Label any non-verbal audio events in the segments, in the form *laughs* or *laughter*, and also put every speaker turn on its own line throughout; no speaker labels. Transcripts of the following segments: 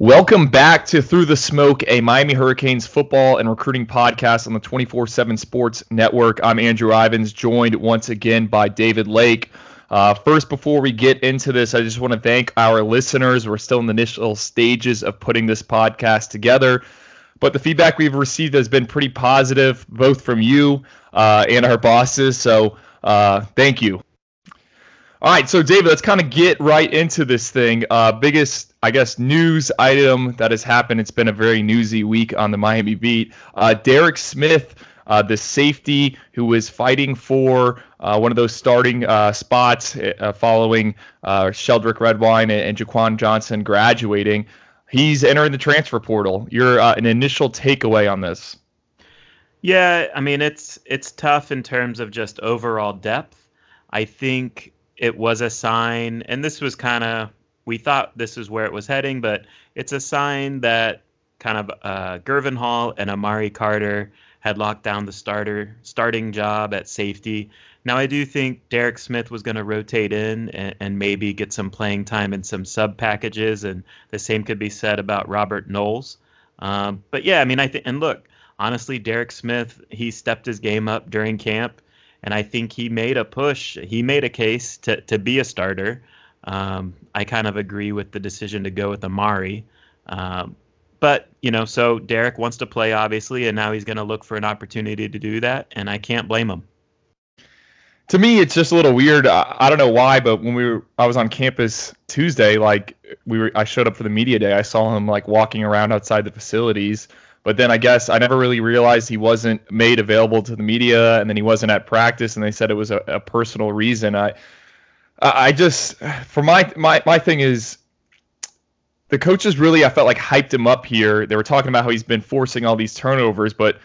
Welcome back to Through the Smoke, a Miami Hurricanes football and recruiting podcast on the 24 7 Sports Network. I'm Andrew Ivins, joined once again by David Lake. Uh, first, before we get into this, I just want to thank our listeners. We're still in the initial stages of putting this podcast together, but the feedback we've received has been pretty positive, both from you uh, and our bosses. So, uh, thank you. All right, so David, let's kind of get right into this thing. Uh, biggest, I guess, news item that has happened. It's been a very newsy week on the Miami beat. Uh, Derek Smith, uh, the safety who was fighting for uh, one of those starting uh, spots uh, following Sheldrick Redwine and, and Jaquan Johnson graduating, he's entering the transfer portal. Your an initial takeaway on this?
Yeah, I mean it's it's tough in terms of just overall depth. I think it was a sign, and this was kind of we thought this is where it was heading, but it's a sign that kind of uh, Gurvan Hall and Amari Carter had locked down the starter starting job at safety. Now I do think Derek Smith was going to rotate in and, and, maybe get some playing time in some sub packages, and the same could be said about Robert Knowles. Um, but yeah, I mean I think and look, honestly, Derek Smith he stepped his game up during camp and I think he made a push. He made a case to to be a starter. Um, I kind of agree with the decision to go with Amari. Um, but you know, so Derek wants to play obviously, and now he's going to look for an opportunity to do that, and I can't blame him.
To me, it's just a little weird. I, I don't know why, but when we were, I was on campus Tuesday. Like we were, I showed up for the media day. I saw him like walking around outside the facilities but then I guess I never really realized he wasn't made available to the media, and then he wasn't at practice, and they said it was a, a personal reason. I, I just, for my my my thing is, the coaches really I felt like hyped him up here. They were talking about how he's been forcing all these turnovers, but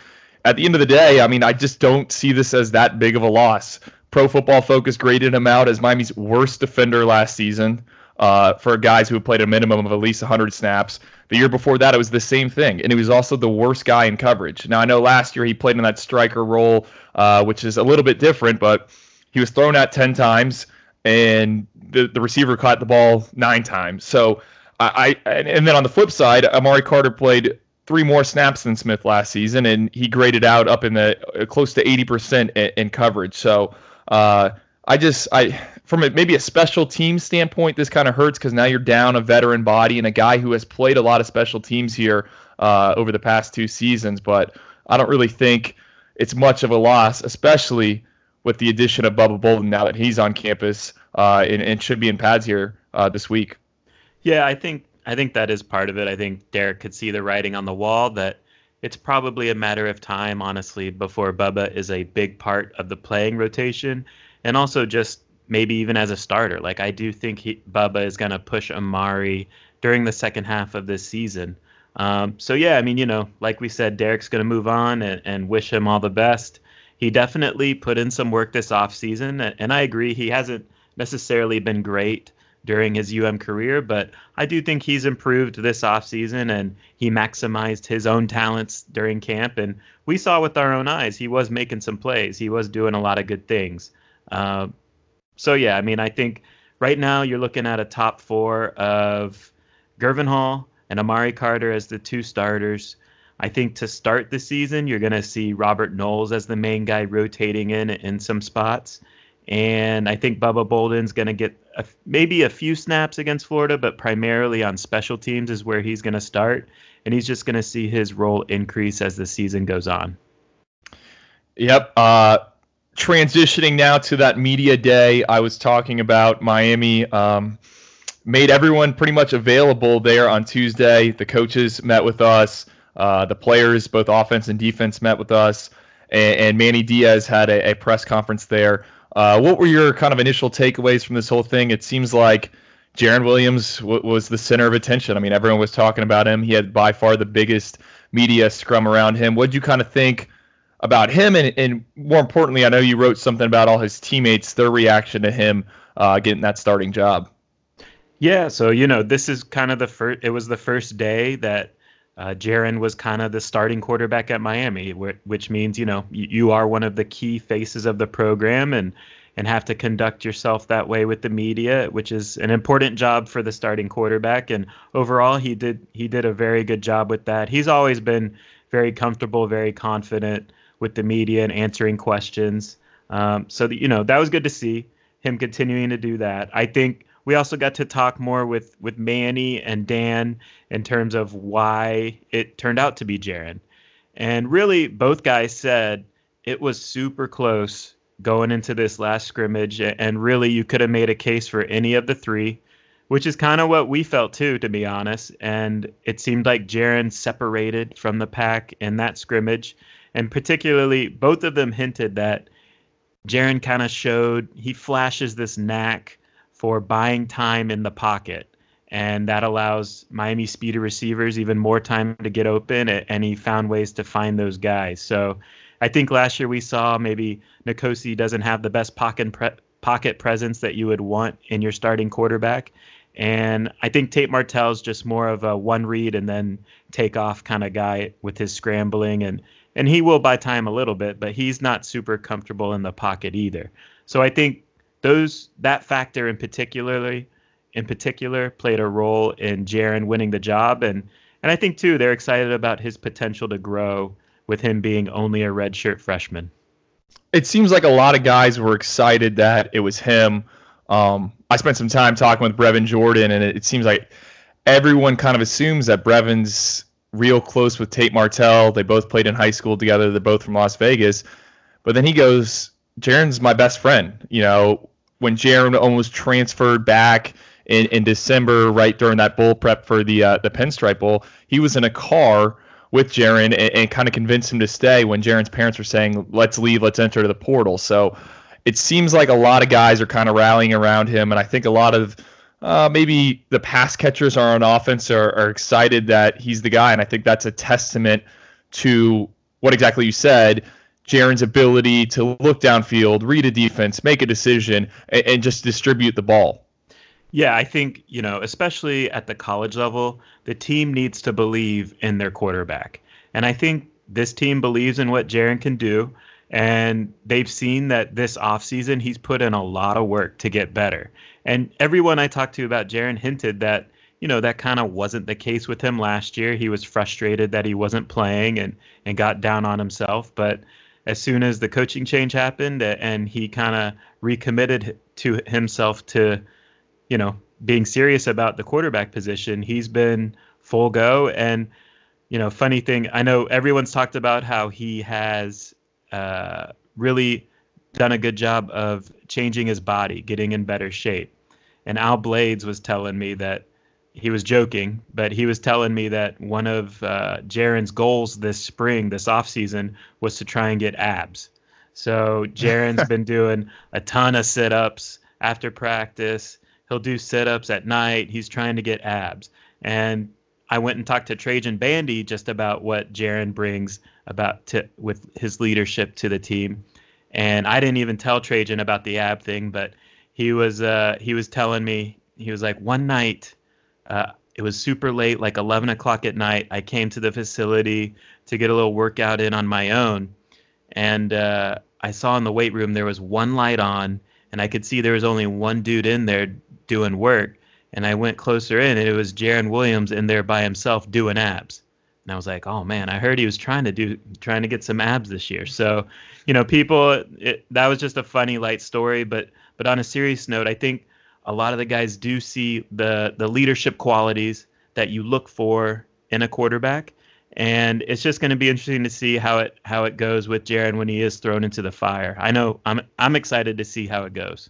at the end of the day, I mean, I just don't see this as that big of a loss. Pro Football Focus graded him out as Miami's worst defender last season uh, for guys who played a minimum of at least 100 snaps. The year before that, it was the same thing, and he was also the worst guy in coverage. Now I know last year he played in that striker role, uh, which is a little bit different, but he was thrown at 10 times, and the the receiver caught the ball nine times. So I, I and then on the flip side, Amari Carter played three more snaps than Smith last season, and he graded out up in the uh, close to 80% in, in coverage. So uh, I just I from a, maybe a special team standpoint, this kind of hurts because now you're down a veteran body and a guy who has played a lot of special teams here uh, over the past two seasons. But I don't really think it's much of a loss, especially with the addition of Bubba Bolden now that he's on campus uh, and, and, should be in pads here uh, this week.
Yeah, I think I think that is part of it. I think Derek could see the writing on the wall that it's probably a matter of time, honestly, before Bubba is a big part of the playing rotation and also just maybe even as a starter. Like I do think he, Bubba is going to push Amari during the second half of this season. Um, so yeah, I mean, you know, like we said, Derek's going to move on and, and, wish him all the best. He definitely put in some work this offseason, and, and I agree he hasn't necessarily been great during his UM career, but I do think he's improved this offseason and he maximized his own talents during camp. And we saw with our own eyes, he was making some plays. He was doing a lot of good things. Uh, so yeah, I mean, I think right now you're looking at a top four of Gurvan Hall and Amari Carter as the two starters. I think to start the season, you're going to see Robert Knowles as the main guy rotating in in some spots. And I think Bubba Bolden's going to get a, maybe a few snaps against Florida, but primarily on special teams is where he's going to start. And he's just going to see his role increase as the season goes on.
Yep. Uh, transitioning now to that media day, I was talking about Miami. Um, made everyone pretty much available there on Tuesday. The coaches met with us. Uh, the players, both offense and defense, met with us. And, and Manny Diaz had a, a press conference there. Uh, what were your kind of initial takeaways from this whole thing? It seems like Jarren Williams w- was the center of attention. I mean, everyone was talking about him. He had by far the biggest media scrum around him. What did you kind of think about him, and, and more importantly, I know you wrote something about all his teammates, their reaction to him uh, getting that starting job.
Yeah, so you know, this is kind of the first. It was the first day that uh, Jarren was kind of the starting quarterback at Miami, which means you know you are one of the key faces of the program, and and have to conduct yourself that way with the media, which is an important job for the starting quarterback. And overall, he did he did a very good job with that. He's always been very comfortable, very confident with the media and answering questions. Um, so that, you know that was good to see him continuing to do that. I think we also got to talk more with with Manny and Dan in terms of why it turned out to be Jarren. And really, both guys said it was super close going into this last scrimmage, and really, you could have made a case for any of the three, which is kind of what we felt too, to be honest. And it seemed like Jarren separated from the pack in that scrimmage, and particularly, both of them hinted that Jarren kind of showed he flashes this knack for buying time in the pocket and that allows Miami speedy receivers even more time to get open, and he found ways to find those guys. So I think last year we saw maybe N'Kosi doesn't have the best pocket pre- pocket presence that you would want in your starting quarterback. And I think Tate Martell's just more of a one read and then take off kind of guy with his scrambling and and he will buy time a little bit, but he's not super comfortable in the pocket either. So I think those that factor in particularly in particular played a role in Jarren winning the job, and and I think too they're excited about his potential to grow with him being only a redshirt freshman.
It seems like a lot of guys were excited that it was him. Um, I spent some time talking with Brevin Jordan, and it, it seems like everyone kind of assumes that Brevin's real close with Tate Martell. They both played in high school together. They're both from Las Vegas. But then he goes, Jarren's my best friend. You know, when Jarren almost transferred back in, in December, right during that bowl prep for the uh, the Pinstripe Bowl, he was in a car with Jarren and, and kind of convinced him to stay when Jarren's parents were saying, "Let's leave, let's enter the portal." So it seems like a lot of guys are kind of rallying around him, and I think a lot of uh, maybe the pass catchers are on offense are, are excited that he's the guy, and I think that's a testament to what exactly you said. Jarren's ability to look downfield, read a defense, make a decision, and, and just distribute the ball.
Yeah, I think, you know, especially at the college level, the team needs to believe in their quarterback. And I think this team believes in what Jarren can do. And they've seen that this offseason, he's put in a lot of work to get better. And everyone I talked to about Jarren hinted that, you know, that kind of wasn't the case with him last year. He was frustrated that he wasn't playing and, and got down on himself. But as soon as the coaching change happened and he kind of recommitted to himself to, you know, being serious about the quarterback position, he's been full go. And, you know, funny thing, I know everyone's talked about how he has uh, really done a good job of changing his body, getting in better shape. And Al Blades was telling me that he was joking, but he was telling me that one of uh, Jarren's goals this spring, this offseason, was to try and get abs. So *laughs* Jarren's been doing a ton of sit ups after practice He'll do sit ups at night. He's trying to get abs. And I went and talked to Trajan Bandy just about what Jarren brings about to with his leadership to the team. And I didn't even tell Trajan about the ab thing, but he was uh, he was telling me he was like one night uh, it was super late, like 11 o'clock at night. I came to the facility to get a little workout in on my own, and uh, I saw in the weight room there was one light on, and I could see there was only one dude in there doing work. And I went closer in, and it was Jarren Williams in there by himself doing abs. And I was like, oh man, I heard he was trying to do, trying to get some abs this year. So, you know, people, it, that was just a funny light story. But, but on a serious note, I think a lot of the guys do see the the leadership qualities that you look for in a quarterback and it's just going to be interesting to see how it how it goes with Jarren when he is thrown into the fire. I know I'm I'm excited to see how it goes.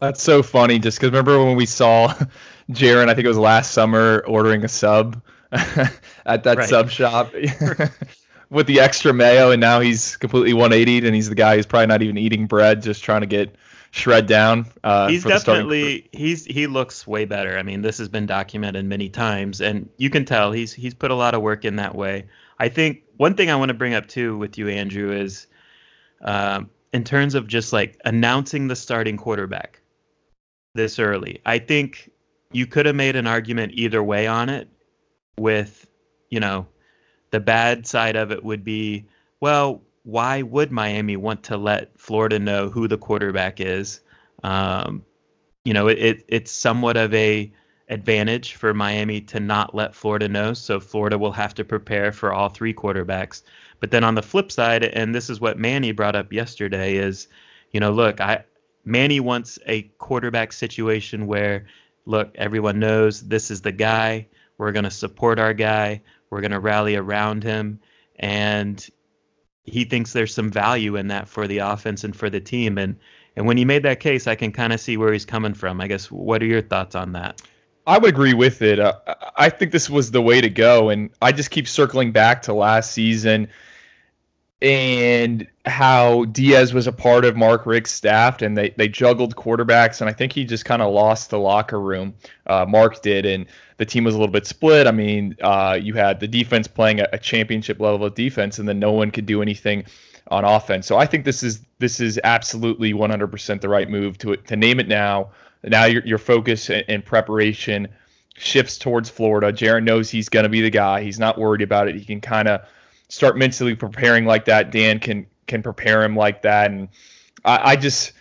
That's so funny. Just because remember when we saw *laughs* Jarren, I think it was last summer, ordering a sub *laughs* at that right. sub shop *laughs* with the extra mayo, and now he's completely 180 and he's the guy who's probably not even eating bread, just trying to get shred down. Uh,
he's definitely he's he looks way better. I mean, this has been documented many times, and you can tell he's he's put a lot of work in that way. I think one thing I want to bring up too with you, Andrew, is um, in terms of just like announcing the starting quarterback this early. I think you could have made an argument either way on it. With you know, the bad side of it would be well, why would Miami want to let Florida know who the quarterback is? Um, you know, it, it, it's somewhat of a advantage for Miami to not let Florida know. So Florida will have to prepare for all three quarterbacks. But then on the flip side, and this is what Manny brought up yesterday, is, you know, look, I Manny wants a quarterback situation where, look, everyone knows this is the guy. We're going to support our guy. We're going to rally around him. And he thinks there's some value in that for the offense and for the team. And and when he made that case, I can kind of see where he's coming from. I guess what are your thoughts on that?
I would agree with it. Uh, I think this was the way to go, and I just keep circling back to last season and how Diaz was a part of Mark Richt's staff, and they they juggled quarterbacks, and I think he just kind of lost the locker room. Uh, Mark did, and the team was a little bit split. I mean, uh, you had the defense playing a, a championship level of defense, and then no one could do anything on offense. So I think this is this is absolutely 100% the right move to to name it now. Now your your focus and, and preparation shifts towards Florida. Jarren knows he's going to be the guy. He's not worried about it. He can kind of start mentally preparing like that. Dan can can prepare him like that, and I, I just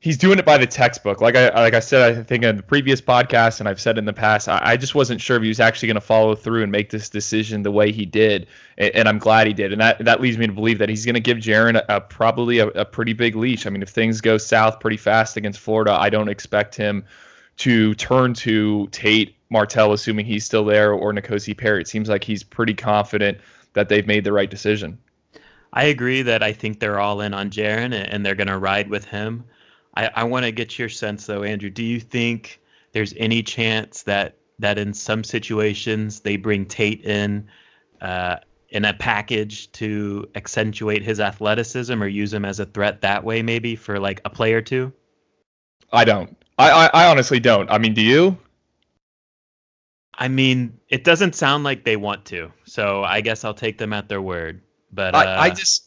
he's doing it by the textbook. Like I like I said, I think in the previous podcast, and I've said in the past, I, I just wasn't sure if he was actually going to follow through and make this decision the way he did, and, and, I'm glad he did. And that that leads me to believe that he's going to give Jarren a, a probably a, a, pretty big leash. I mean, if things go south pretty fast against Florida, I don't expect him to turn to Tate Martell, assuming he's still there, or N'Kosi Perry. It seems like he's pretty confident that they've made the right decision.
I agree that I think they're all in on Jarren and they're going to ride with him. I, I want to get your sense though, Andrew. Do you think there's any chance that that in some situations they bring Tate in uh, in a package to accentuate his athleticism or use him as a threat that way, maybe for like a play or two?
I don't. I, I, I honestly don't. I mean, do you?
I mean, it doesn't sound like they want to, so I guess I'll take them at their word. But uh,
I, I just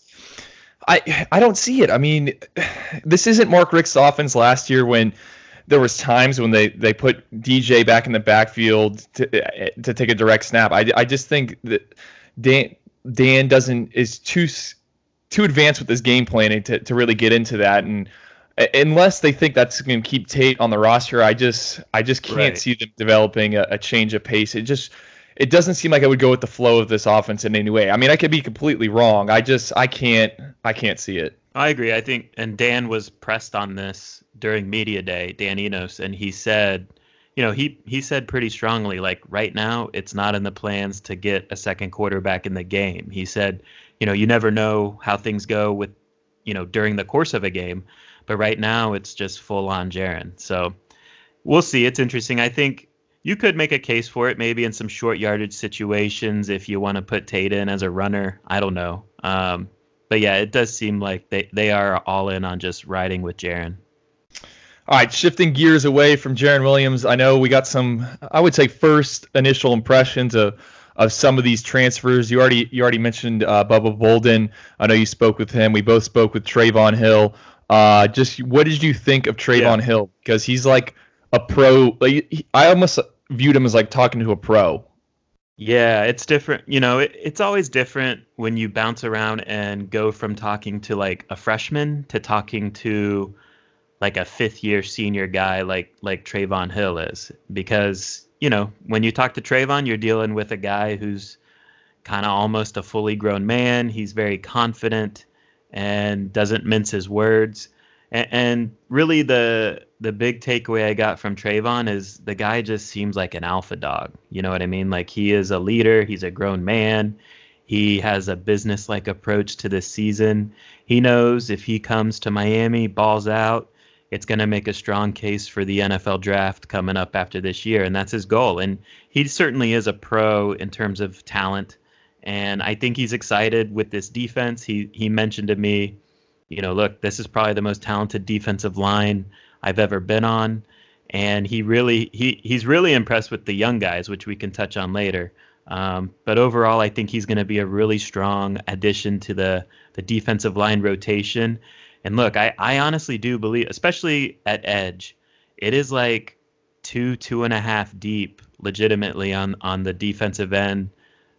I I don't see it. I mean, *sighs* this isn't Mark Richt's offense last year when there was times when they, they put DJ back in the backfield to to take a direct snap. I, I just think that Dan Dan doesn't is too too advanced with his game planning to, to really get into that and unless they think that's going to keep Tate on the roster, I just I just can't right. see them developing a, a change of pace. It just it doesn't seem like I would go with the flow of this offense in any way. I mean, I could be completely wrong. I just I can't I can't see it.
I agree. I think and Dan was pressed on this during media day, Dan Enos, and he said, you know, he he said pretty strongly like right now it's not in the plans to get a second quarterback in the game. He said, you know, you never know how things go with, you know, during the course of a game, but right now it's just full on Jarren. So we'll see. It's interesting. I think you could make a case for it maybe in some short yardage situations if you want to put Tate in as a runner. I don't know. Um, but yeah, it does seem like they, they are all in on just riding with Jarren.
All right, shifting gears away from Jarren Williams. I know we got some, I would say, first initial impressions of of some of these transfers. You already you already mentioned uh, Bubba Bolden. I know you spoke with him. We both spoke with Trevon Hill. Uh, just what did you think of Trevon yeah. Hill? Because he's like a pro. Like, I almost viewed him as like talking to a pro.
Yeah, it's different. You know, it, it's always different when you bounce around and go from talking to like a freshman to talking to like a fifth year senior guy like like Trevon Hill is because you know when you talk to Trevon you're dealing with a guy who's kind of almost a fully grown man he's very confident and doesn't mince his words and, and really the the big takeaway I got from Trevon is the guy just seems like an alpha dog. You know what I mean? Like he is a leader, he's a grown man. He has a business like approach to this season. He knows if he comes to Miami, balls out, it's going to make a strong case for the NFL draft coming up after this year. And that's his goal. And he certainly is a pro in terms of talent. And I think he's excited with this defense. He, he mentioned to me, you know, look, this is probably the most talented defensive line I've ever been on. And he really he he's really impressed with the young guys, which we can touch on later. Um, but overall, I think he's going to be a really strong addition to the the defensive line rotation. And look, I, I honestly do believe, especially at edge, it is like two two and a half deep, legitimately on on the defensive end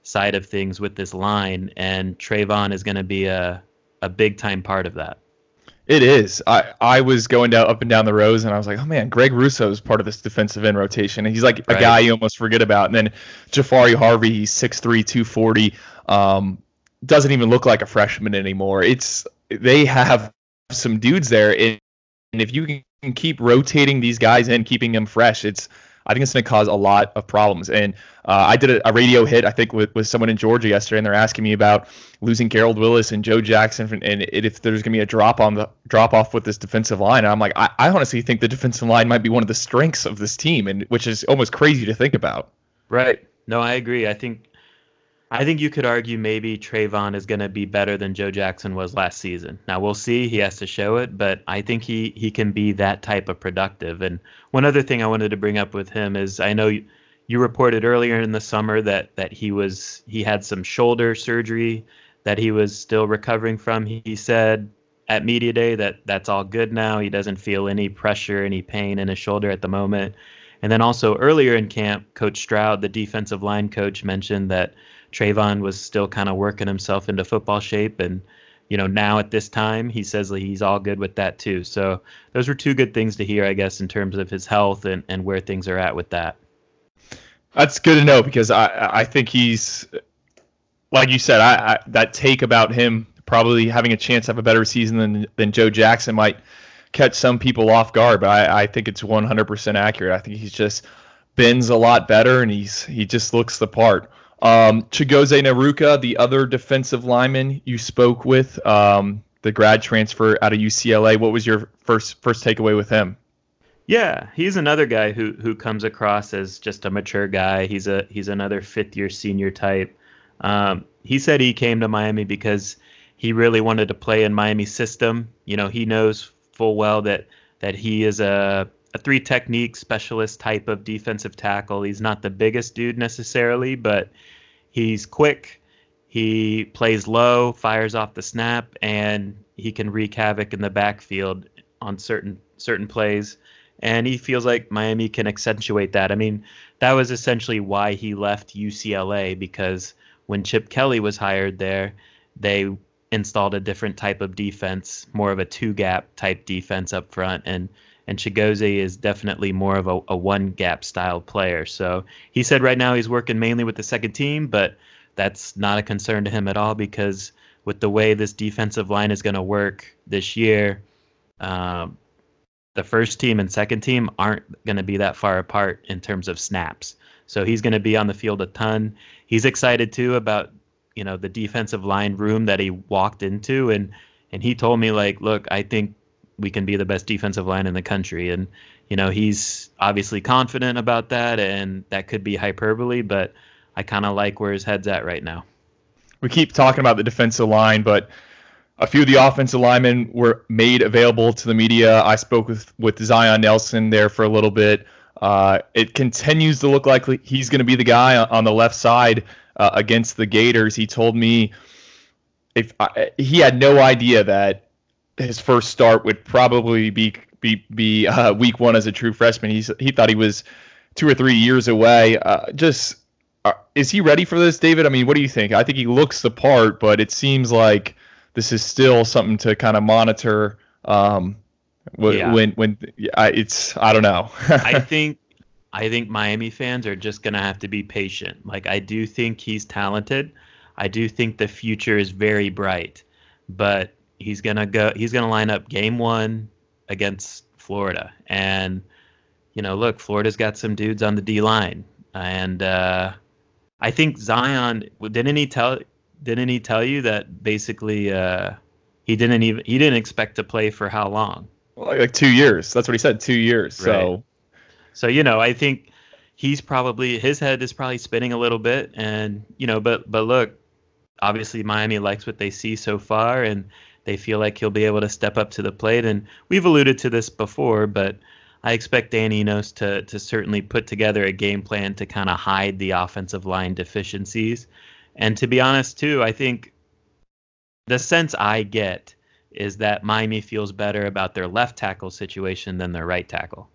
side of things with this line. And Trevon is going to be a a big time part of that.
It is. I, I was going down up and down the rows and I was like, oh man, Greg Rousseau is part of this defensive end rotation. And he's like a guy you almost forget about. And then Jahfari Harvey, he's 6'3, 240. Um, doesn't even look like a freshman anymore. It's they have some dudes there, and, and if you can keep rotating these guys in, keeping them fresh, it's I think it's going to cause a lot of problems. And uh, I did a, a, radio hit, I think, with, with someone in Georgia yesterday, and they're asking me about losing Gerald Willis and Joe Jackson, and, if there's going to be a drop on the drop off with this defensive line. And I'm like, I, I honestly think the defensive line might be one of the strengths of this team, and which is almost crazy to think about.
Right. No, I agree. I think I think you could argue maybe Trevon is going to be better than Joe Jackson was last season. Now we'll see; he has to show it, but I think he he can be that type of productive. And one other thing I wanted to bring up with him is I know you, you reported earlier in the summer that that he was he had some shoulder surgery that he was still recovering from. He, he said at media day that that's all good now. He doesn't feel any pressure, any pain in his shoulder at the moment. And then also earlier in camp, Coach Stroud, the defensive line coach, mentioned that Trevon was still kind of working himself into football shape and you know now at this time he says he's all good with that too. So those were two good things to hear i guess in terms of his health and, and where things are at with that.
That's good to know because i i think he's like you said I, I that take about him probably having a chance to have a better season than than joe jackson might catch some people off guard but i, I think it's 100% accurate. I think he's just bends a lot better and he's he just looks the part um, Chigozie Nnoruka, the other defensive lineman you spoke with, um, the grad transfer out of UCLA. What was your first first takeaway with him?
Yeah, he's another guy who who comes across as just a mature guy. He's a he's another fifth year senior type. Um, he said he came to Miami because he really wanted to play in Miami's system. You know, he knows full well that that he is a a three technique specialist type of defensive tackle. He's not the biggest dude necessarily, but he's quick. He plays low, fires off the snap, and he can wreak havoc in the backfield on certain certain plays. And he feels like Miami can accentuate that. I mean, that was essentially why he left UCLA because when Chip Kelly was hired there, they installed a different type of defense, more of a two gap type defense up front. And and Chigozie is definitely more of a, a one gap style player. So he said right now he's working mainly with the second team, but that's not a concern to him at all because with the way this defensive line is going to work this year, um, the first team and second team aren't going to be that far apart in terms of snaps. So he's going to be on the field a ton. He's excited too about you know the defensive line room that he walked into and and he told me like look I think we can be the best defensive line in the country. And you know, he's obviously confident about that, and that could be hyperbole, but I kind of like where his head's at right now.
We keep talking about the defensive line, but a few of the offensive linemen were made available to the media. I spoke with with Zion Nelson there for a little bit. Uh, it continues to look like he's going to be the guy on the left side uh, against the Gators. He told me if I, he had no idea that his first start would probably be be be uh, week one as a true freshman. He's he thought he was two or three years away. Uh, just uh, is he ready for this, David? I mean, what do you think? I think he looks the part, but it seems like this is still something to kind of monitor. Um, when yeah. when, when I, it's I don't know.
I *laughs* think I think Miami fans are just gonna have to be patient. Like I do think he's talented. I do think the future is very bright, but he's gonna go. He's gonna line up game one against Florida, and you know, look, Florida's got some dudes on the D line, and uh, I think Zion didn't he tell didn't he tell you that basically uh, he didn't even he didn't expect to play for how long?
Well, like, like two years. That's what he said. Two years. Right. So,
so you know, I think he's probably his head is probably spinning a little bit, and you know, but but look, obviously Miami likes what they see so far, and they feel like he'll be able to step up to the plate. And we've alluded to this before, but I expect Dan Enos to to certainly put together a game plan to kind of hide the offensive line deficiencies. And to be honest, too, I think the sense I get is that Miami feels better about their left tackle situation than their right tackle.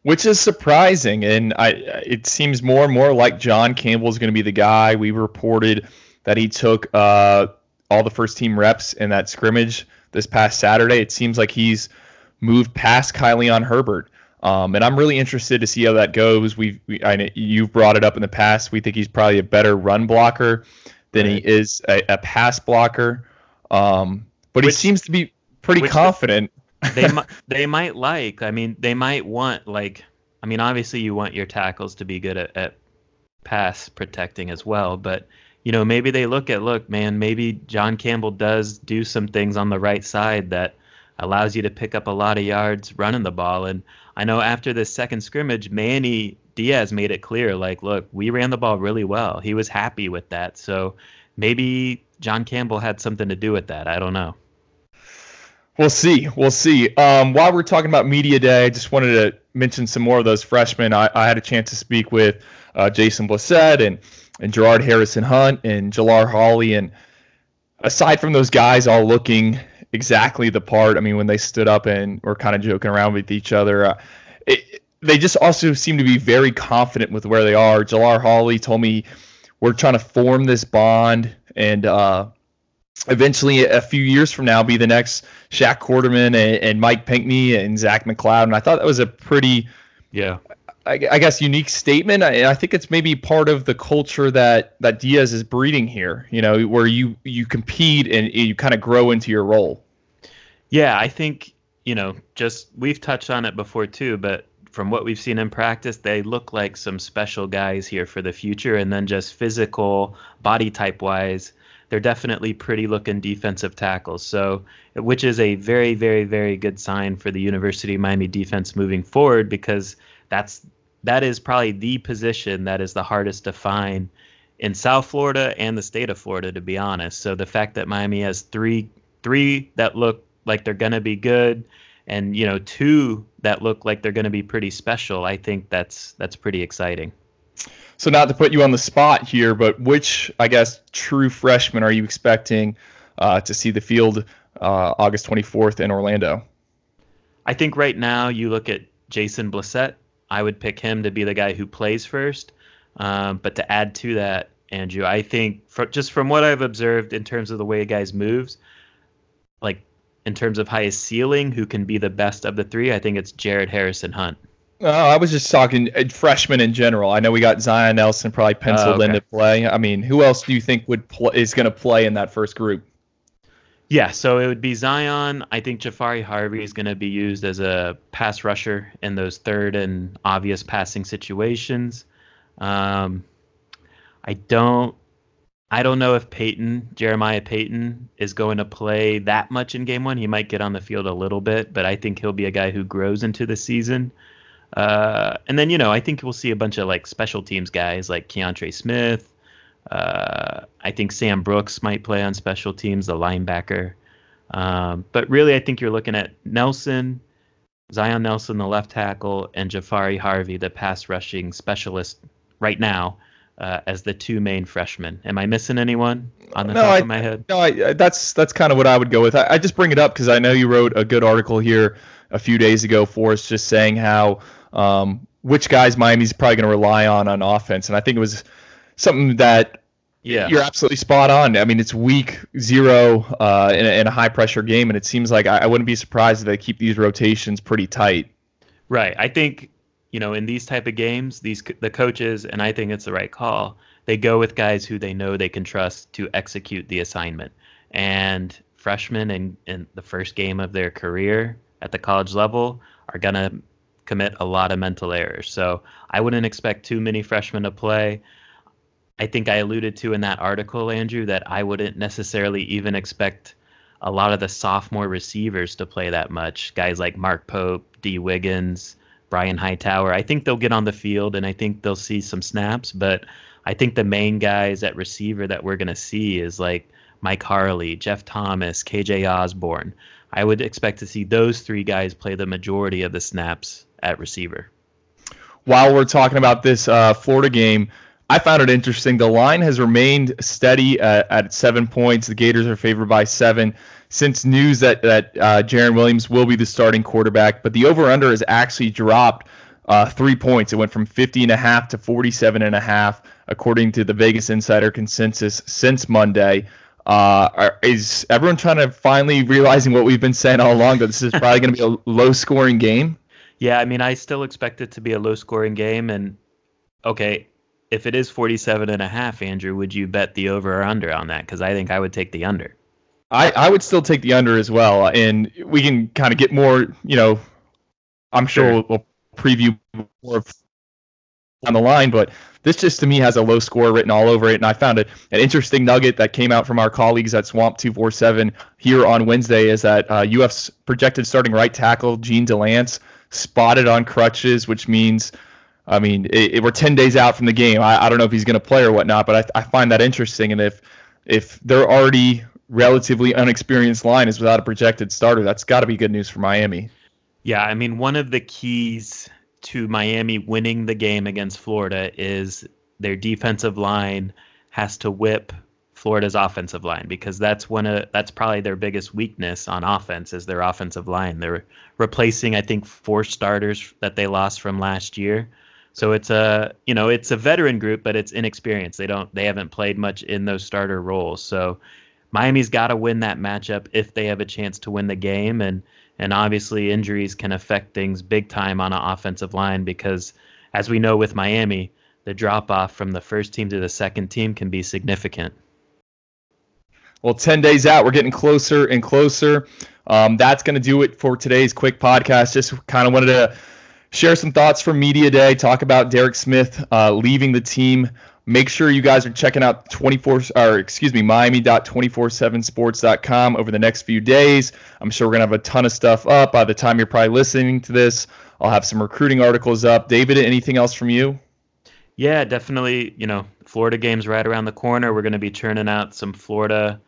Which is surprising, and I it seems more and more like John Campbell is going to be the guy. We reported that he took uh, all the first team reps in that scrimmage this past Saturday. It seems like he's moved past Kai-Leon Herbert. Um, and I'm really interested to see how that goes. We've, we, I, you've brought it up in the past. We think he's probably a better run blocker than right. he is a, a pass blocker. Um, but which, he seems to be pretty confident. *laughs*
they *laughs* they might like. I mean, they might want like. I mean, obviously, you want your tackles to be good at, at pass protecting as well, but you know, maybe they look at look, man, maybe John Campbell does do some things on the right side that allows you to pick up a lot of yards running the ball. And I know after this second scrimmage, Manny Diaz made it clear, like, look, we ran the ball really well. He was happy with that. So maybe John Campbell had something to do with that. I don't know.
We'll see. We'll see. Um, while we're talking about media day, I just wanted to mention some more of those freshmen. I, I had a chance to speak with uh, Jason Blissett and and Gerard Harrison Hunt and Jalar Holley. And aside from those guys all looking exactly the part. I mean, when they stood up and were kind of joking around with each other, uh, it, they just also seem to be very confident with where they are. Jalar Holley told me we're trying to form this bond and uh, eventually a few years from now be the next Shaq Quarterman and, and Mike Pinckney and Zach McCloud. And I thought that was a pretty
yeah
I, guess unique statement. I, I, think it's maybe part of the culture that that Diaz is breeding here. You know, where you you compete and you kind of grow into your role.
Yeah, I think you know, just we've touched on it before too, but from what we've seen in practice, they look like some special guys here for the future. And then just physical, body type wise, they're definitely pretty looking defensive tackles. So, which is a very, very, very good sign for the University of Miami defense moving forward because that's that is probably the position that is the hardest to find in South Florida and the state of Florida, to be honest. So the fact that Miami has three three that look like they're gonna be good, and you know two that look like they're gonna be pretty special, I think that's that's pretty exciting.
So not to put you on the spot here, but which I guess true freshman are you expecting uh, to see the field uh, August 24th in Orlando?
I think right now you look at Jason Blissett I would pick him to be the guy who plays first. Um, but to add to that, Andrew, I think for, just from what I've observed in terms of the way a guy's moves, like in terms of highest ceiling, who can be the best of the three, I think it's Jared Harrison Hunt.
Oh, I was just talking uh, freshmen in general. I know we got Zion Nelson probably penciled oh, okay. in to play. I mean, who else do you think would pl- is going to play in that first group?
Yeah, so it would be Zion. I think Jahfari Harvey is going to be used as a pass rusher in those third and obvious passing situations. Um, I don't, I don't know if Payton Jeremiah Payton is going to play that much in Game One. He might get on the field a little bit, but I think he'll be a guy who grows into the season. Uh, and then you know, I think we'll see a bunch of like special teams guys like Keontra Smith. Uh, I think Sam Brooks might play on special teams, the linebacker. Um, but really, I think you're looking at Nelson, Zion Nelson, the left tackle, and Jahfari Harvey, the pass rushing specialist, right now. Uh, as the two main freshmen. Am I missing anyone on the no, top
I,
of my head?
No, I, that's that's kind of what I would go with. I, I just bring it up because I know you wrote a good article here a few days ago for us, just saying how um, which guys Miami's probably going to rely on on offense, and I think it was something that yeah. You're absolutely spot on. I mean, it's week zero uh, in, a, in, a, high pressure game, and it seems like I, I, wouldn't be surprised if they keep these rotations pretty tight.
Right. I think you know in these type of games, these the coaches, and I think it's the right call. They go with guys who they know they can trust to execute the assignment. And freshmen in, in the first game of their career at the college level are gonna commit a lot of mental errors. So I wouldn't expect too many freshmen to play. I think I alluded to in that article, Andrew, that I wouldn't necessarily even expect a lot of the sophomore receivers to play that much. Guys like Mark Pope, Dee Wiggins, Brian Hightower. I think they'll get on the field and I think they'll see some snaps, but I think the main guys at receiver that we're going to see is like Mike Harley, Jeff Thomas, KJ Osborn. I would expect to see those three guys play the majority of the snaps at receiver.
While we're talking about this uh, Florida game, I found it interesting. The line has remained steady at, at seven points. The Gators are favored by seven since news that that uh, Jarren Williams will be the starting quarterback. But the over/under has actually dropped uh, three points. It went from 50 and a half to 47 and a half, according to the Vegas Insider consensus since Monday. Uh, is everyone trying to finally realizing what we've been saying all along that this is probably going to be a *laughs* low scoring game?
Yeah, I mean, I still expect it to be a low scoring game. And okay, if it is 47 and a half, Andrew, would you bet the over or under on that? Because I think I would take the under.
I, I would still take the under as well. And we can kind of get more, you know, I'm sure, sure. We'll, preview more of on the line, but this just to me has a low score written all over it. And I found it an interesting nugget that came out from our colleagues at Swamp 247 here on Wednesday is that uh, UF's projected starting right tackle Jean Delance spotted on crutches, which means, I mean, it, it, we're 10 days out from the game. I, I don't know if he's going to play or whatnot, but I, I find that interesting. And if if they're already relatively unexperienced line is without a projected starter, that's got to be good news for Miami.
Yeah, I mean, one of the keys to Miami winning the game against Florida is their defensive line has to whip Florida's offensive line because that's one of that's probably their biggest weakness on offense is their offensive line. They're replacing I think four starters that they lost from last year. So it's a you know it's a veteran group but it's inexperienced. They don't they haven't played much in those starter roles. So Miami's got to win that matchup if they have a chance to win the game and and obviously, injuries can affect things big time on an offensive line because, as we know with Miami, the drop off from the first team to the second team can be significant.
Well, 10 days out, we're getting closer and closer. Um, that's going to do it for today's quick podcast. Just kind of wanted to share some thoughts from Media Day, talk about Derek Smith uh, leaving the team. Make sure you guys are checking out 24 or excuse me, miami.247sports.com over the next few days. I'm sure we're going to have a ton of stuff up by the time you're probably listening to this. I'll have some recruiting articles up. David, anything else from you?
Yeah, definitely, you know, Florida games right around the corner. We're going to be churning out some Florida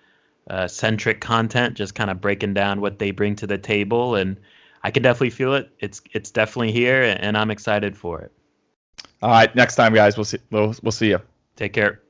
uh, centric content, just kind of breaking down what they bring to the table and I can definitely feel it. It's it's definitely here and I'm excited for it.
All right, next time guys, we'll see we'll, we'll see you.
Take care.